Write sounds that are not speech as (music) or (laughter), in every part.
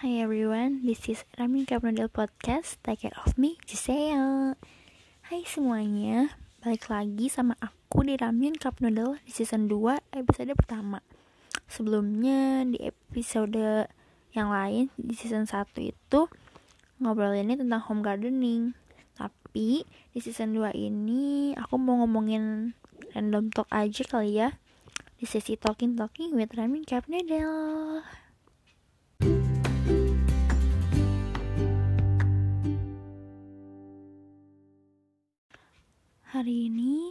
Hi everyone, this is Ramin Kapnodel Podcast. Take care of me, Giselle. Hai semuanya, balik lagi sama aku di Ramin Kapnodel di season 2 episode pertama. Sebelumnya di episode yang lain di season 1 itu Ngobrolinnya tentang home gardening. Tapi di season 2 ini aku mau ngomongin random talk aja kali ya. Di sesi Talking Talking with Ramin Kapnodel Hari ini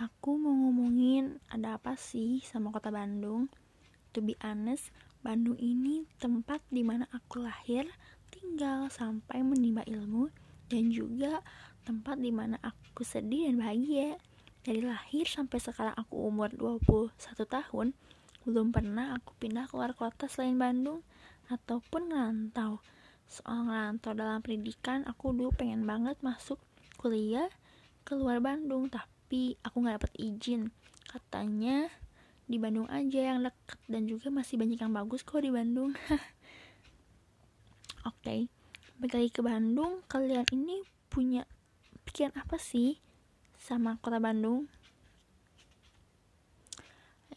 aku mau ngomongin ada apa sih sama kota Bandung. To be honest, Bandung ini tempat di mana aku lahir, tinggal sampai menimba ilmu dan juga tempat di mana aku sedih dan bahagia. Dari lahir sampai sekarang aku umur 21 tahun, belum pernah aku pindah keluar kota selain Bandung ataupun ngerantau. Soal ngerantau dalam pendidikan, aku dulu pengen banget masuk kuliah keluar Bandung tapi aku nggak dapet izin. Katanya di Bandung aja yang deket dan juga masih banyak yang bagus kok di Bandung. (laughs) Oke okay. balik lagi ke Bandung. Kalian ini punya pikiran apa sih sama kota Bandung?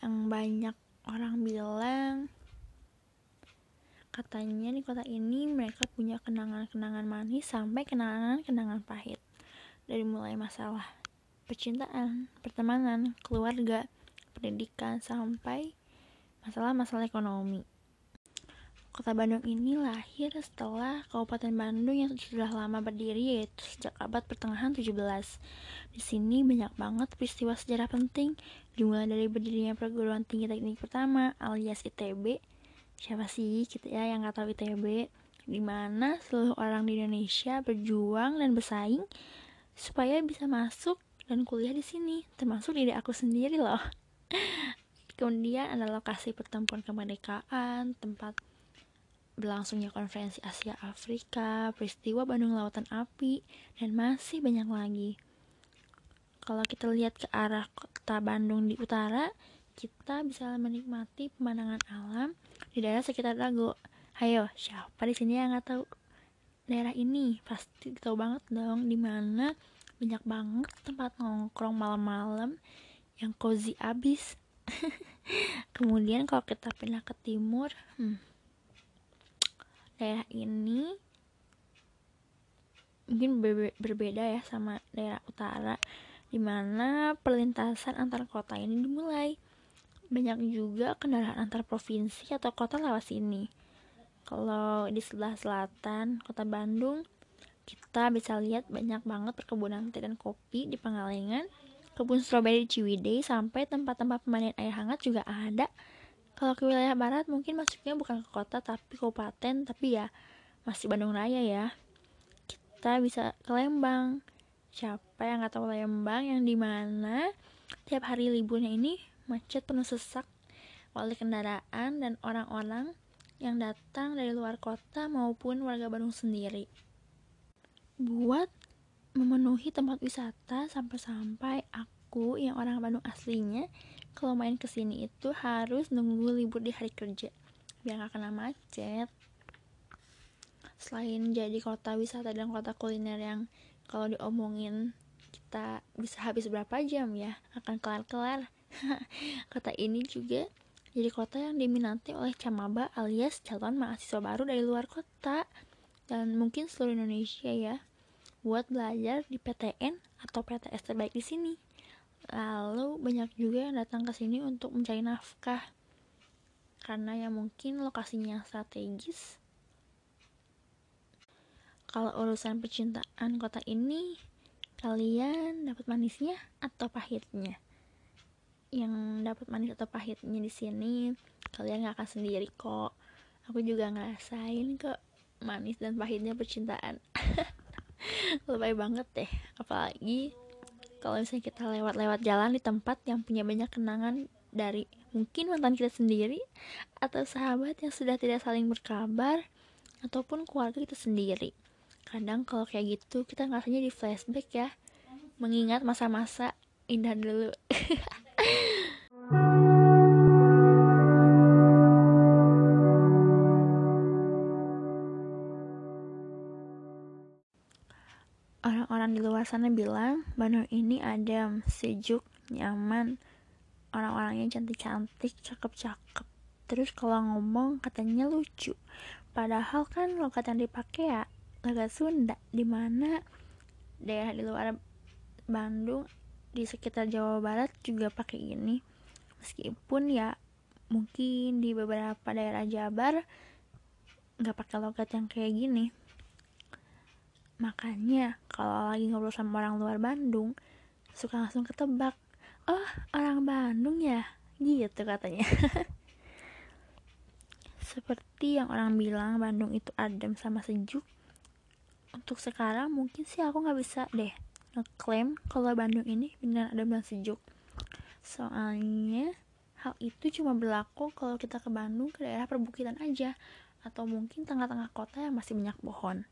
Yang banyak orang bilang katanya di kota ini mereka punya kenangan-kenangan manis sampai kenangan-kenangan pahit dari mulai masalah percintaan, pertemanan, keluarga, pendidikan, sampai masalah-masalah ekonomi. Kota Bandung ini lahir setelah Kabupaten Bandung yang sudah lama berdiri yaitu sejak abad pertengahan 17. Di sini banyak banget peristiwa sejarah penting dimulai dari berdirinya perguruan tinggi teknik pertama alias ITB. Siapa sih kita ya yang nggak tahu ITB? Di mana seluruh orang di Indonesia berjuang dan bersaing supaya bisa masuk dan kuliah di sini, termasuk diri aku sendiri loh. (laughs) Kemudian ada lokasi pertemuan kemerdekaan, tempat berlangsungnya konferensi Asia Afrika, peristiwa Bandung Lautan Api, dan masih banyak lagi. Kalau kita lihat ke arah kota Bandung di utara, kita bisa menikmati pemandangan alam di daerah sekitar Dago. Ayo, siapa di sini yang nggak tahu daerah ini. Pasti tahu banget dong di mana. Banyak banget tempat nongkrong malam-malam yang cozy abis. (laughs) Kemudian kalau kita pindah ke timur hmm, daerah ini mungkin berbeda ya sama daerah utara di mana perlintasan antar kota ini dimulai. Banyak juga kendaraan antar provinsi atau kota lewat sini kalau di sebelah selatan kota Bandung kita bisa lihat banyak banget perkebunan teh dan kopi di Pangalengan. Kebun stroberi Ciwidey sampai tempat-tempat pemandian air hangat juga ada. Kalau ke wilayah barat mungkin masuknya bukan ke kota tapi kabupaten. Tapi ya masih Bandung Raya ya. Kita bisa ke Lembang. Siapa yang nggak tahu Lembang yang di mana tiap hari liburnya ini macet penuh sesak oleh kendaraan dan orang-orang yang datang dari luar kota maupun warga Bandung sendiri. Buat memenuhi tempat wisata sampai-sampai aku yang orang Bandung aslinya kalau main ke sini itu harus nunggu libur di hari kerja biar gak kena macet. Selain jadi kota wisata dan kota kuliner yang kalau diomongin kita bisa habis berapa jam ya akan kelar-kelar. (laughs) kota ini juga jadi kota yang diminati oleh camaba alias calon mahasiswa baru dari luar kota dan mungkin seluruh Indonesia ya buat belajar di PTN atau PTS terbaik di sini. Lalu banyak juga yang datang ke sini untuk mencari nafkah karena ya mungkin lokasinya strategis. Kalau urusan percintaan kota ini, kalian dapat manisnya atau pahitnya? Yang dapat manis atau pahitnya di sini kalian gak akan sendiri kok. Aku juga ngerasain kok manis dan pahitnya percintaan. (laughs) Lebay banget deh apalagi kalau misalnya kita lewat-lewat jalan di tempat yang punya banyak kenangan dari mungkin mantan kita sendiri atau sahabat yang sudah tidak saling berkabar ataupun keluarga kita sendiri. Kadang kalau kayak gitu kita ngerasanya di flashback ya mengingat masa-masa indah dulu (laughs) kepala sana bilang Bandung ini adem, sejuk, nyaman, orang-orangnya cantik-cantik, cakep-cakep. Terus kalau ngomong katanya lucu. Padahal kan logat yang dipakai ya logat Sunda, di mana daerah di luar Bandung di sekitar Jawa Barat juga pakai ini. Meskipun ya mungkin di beberapa daerah Jabar nggak pakai logat yang kayak gini makanya kalau lagi ngobrol sama orang luar Bandung suka langsung ketebak oh orang Bandung ya? Gitu katanya. (laughs) Seperti yang orang bilang Bandung itu adem sama sejuk. Untuk sekarang mungkin sih aku nggak bisa deh ngeklaim kalau Bandung ini benar adem dan sejuk. Soalnya hal itu cuma berlaku kalau kita ke Bandung ke daerah perbukitan aja atau mungkin tengah-tengah kota yang masih banyak pohon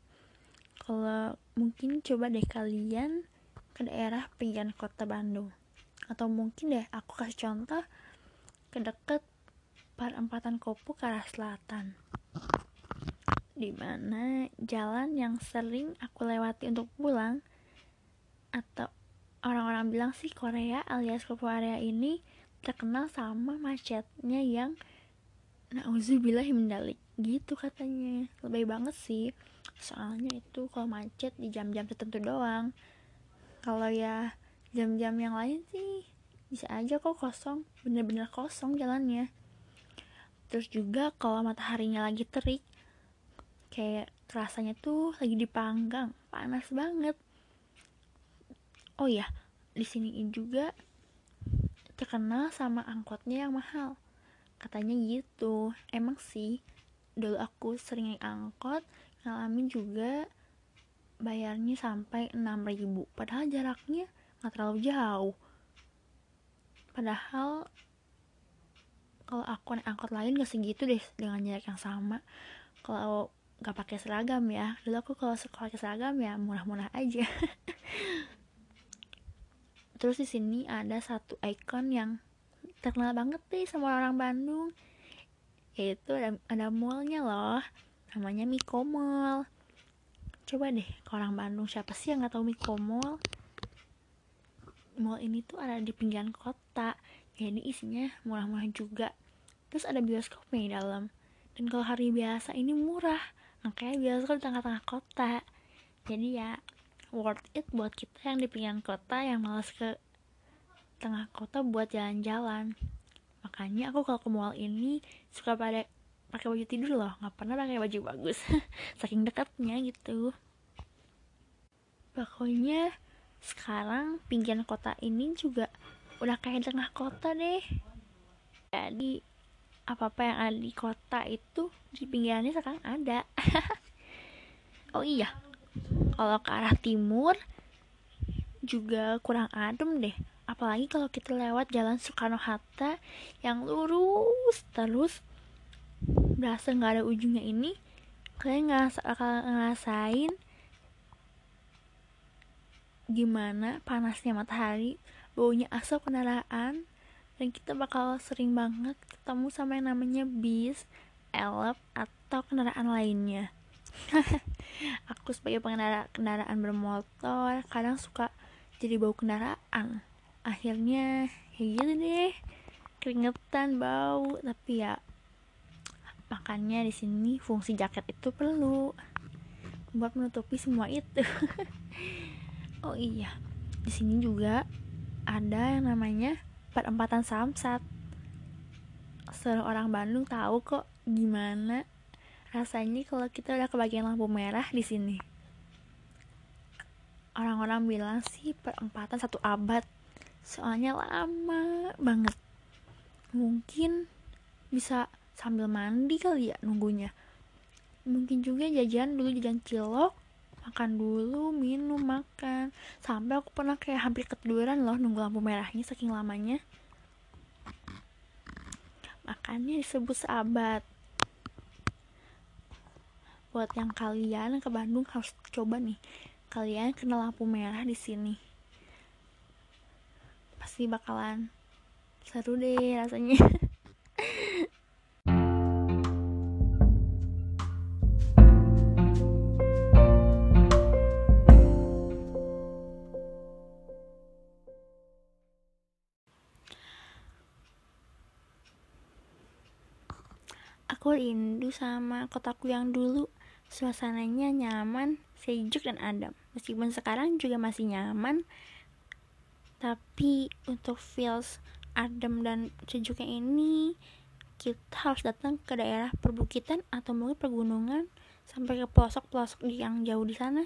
kalau mungkin coba deh kalian ke daerah pinggiran kota Bandung. Atau mungkin deh aku kasih contoh ke deket perempatan Kopo ke arah selatan. Di mana jalan yang sering aku lewati untuk pulang atau orang-orang bilang sih Korea alias Kopo area ini terkenal sama macetnya yang nauzubillah gitu katanya. Lebih banget sih soalnya itu kalau macet di jam-jam tertentu doang. Kalau ya jam-jam yang lain sih bisa aja kok kosong. Bener-bener kosong jalannya. Terus juga kalau mataharinya lagi terik kayak rasanya tuh lagi dipanggang. Panas banget. Oh ya di sini juga terkenal sama angkotnya yang mahal. Katanya gitu. Emang sih dulu aku sering naik angkot ngalamin juga bayarnya sampai 6000 padahal jaraknya nggak terlalu jauh. Padahal kalau aku naik angkot lain gak segitu deh dengan jarak yang sama. Kalau nggak pakai seragam ya. Dulu aku kalau sekolah pakai seragam ya murah-murah aja. (laughs) Terus di sini ada satu icon yang terkenal banget deh sama orang Bandung. Yaitu ada, ada mallnya loh namanya Miko Mall coba deh ke orang Bandung siapa sih yang nggak tahu Miko Mall mall ini tuh ada di pinggiran kota. Jadi isinya murah-murah juga. Terus ada bioskopnya di dalam. Dan kalau hari biasa ini murah. Makanya bioskop di tengah-tengah kota. Jadi ya worth it buat kita yang di pinggiran kota yang malas ke tengah kota buat jalan-jalan. Makanya aku kalau ke mall ini suka pada pakai baju tidur loh. Nggak pernah pakai baju bagus. (laughs) Saking dekatnya gitu. Pokoknya sekarang pinggiran kota ini juga udah kayak tengah kota deh. Jadi apa-apa yang ada di kota itu di pinggirannya sekarang ada. (laughs) Oh iya kalau ke arah timur juga kurang adem deh. Apalagi kalau kita lewat jalan Soekarno Hatta yang lurus terus berasa nggak ada ujungnya ini kalian bakal ngerasain gimana panasnya matahari baunya asap kendaraan dan kita bakal sering banget ketemu sama yang namanya bis, elep atau kendaraan lainnya. (laughs) aku sebagai pengendara kendaraan bermotor kadang suka jadi bau kendaraan akhirnya ya gitu deh keringetan bau tapi ya makanya di sini fungsi jaket itu perlu buat menutupi semua itu. (laughs) Oh iya di sini juga ada yang namanya perempatan samsat. Seluruh orang Bandung tahu kok gimana rasanya kalau kita udah kebagian lampu merah di sini. Orang-orang bilang sih perempatan satu abad soalnya lama banget. Mungkin bisa sambil mandi kali ya nunggunya. Mungkin juga jajan dulu jajan cilok makan dulu minum makan. Sampai aku pernah kayak hampir ketiduran loh nunggu lampu merahnya saking lamanya. Makanya disebut sahabat buat yang kalian ke Bandung harus coba nih. Kalian kenal lampu merah di sini. Pasti bakalan seru deh rasanya (laughs) rindu sama kotaku yang dulu. Suasananya nyaman sejuk dan adem. Meskipun sekarang juga masih nyaman tapi untuk feels adem dan sejuknya ini kita harus datang ke daerah perbukitan atau mungkin pegunungan sampai ke pelosok-pelosok yang jauh di sana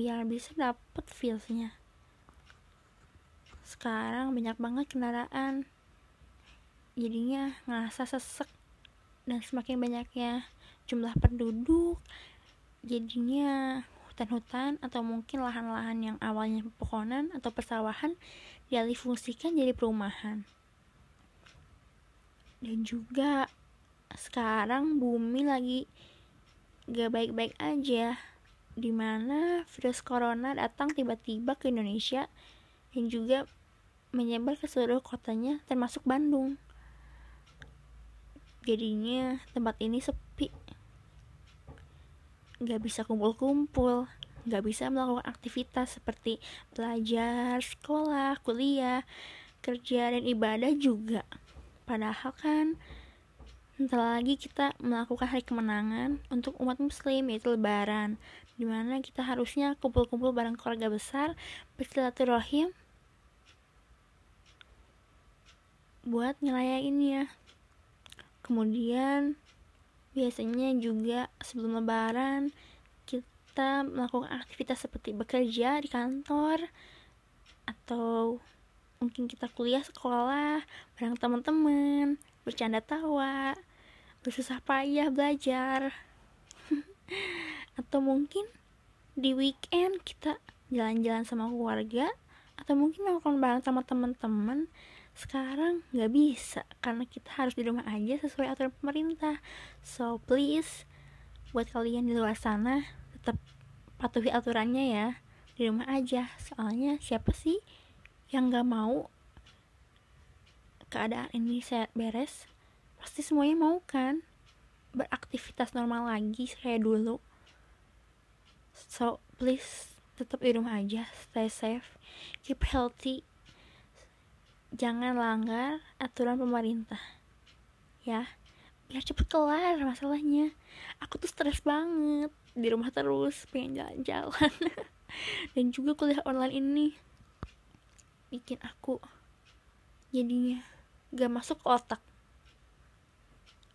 biar bisa dapet feelsnya. Sekarang banyak banget kendaraan. Jadinya ngerasa sesek dan semakin banyaknya jumlah penduduk jadinya hutan-hutan atau mungkin lahan-lahan yang awalnya pepohonan atau persawahan dialih fungsikan jadi perumahan. Dan juga sekarang bumi lagi gak baik-baik aja di mana virus corona datang tiba-tiba ke Indonesia dan juga menyebar ke seluruh kotanya termasuk Bandung jadinya tempat ini sepi. Gak bisa kumpul-kumpul. Gak bisa melakukan aktivitas seperti belajar, sekolah, kuliah, kerja, dan ibadah juga. Padahal kan Bentar lagi kita melakukan hari kemenangan untuk umat muslim yaitu lebaran Di mana kita harusnya kumpul-kumpul bareng keluarga besar Bersilaturahim Buat ngelayain ya kemudian biasanya juga sebelum lebaran kita melakukan aktivitas seperti bekerja di kantor atau mungkin kita kuliah sekolah bareng teman-teman bercanda tawa bersusah payah belajar. (laughs) Atau mungkin di weekend kita jalan-jalan sama keluarga atau mungkin melakukan bareng sama teman-teman sekarang nggak bisa karena kita harus di rumah aja sesuai aturan pemerintah. So please buat kalian di luar sana tetap patuhi aturannya ya. Di rumah aja. Soalnya siapa sih yang nggak mau keadaan ini saya beres? Pasti semuanya mau kan? Beraktivitas normal lagi kayak dulu. So please tetap di rumah aja. Stay safe. Keep healthy jangan langgar aturan pemerintah. Ya biar cepet kelar masalahnya. Aku tuh stres banget di rumah terus pengen jalan-jalan. (laughs) Dan juga kuliah online ini bikin aku jadinya gak masuk otak.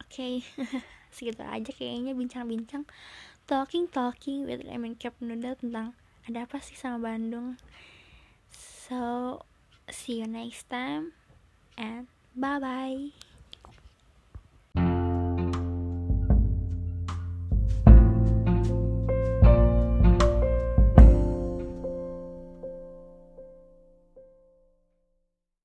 Oke okay. (laughs) segitu aja kayaknya bincang-bincang talking talking with Raymond Cap Noodle tentang ada apa sih sama Bandung. So see you next time and bye bye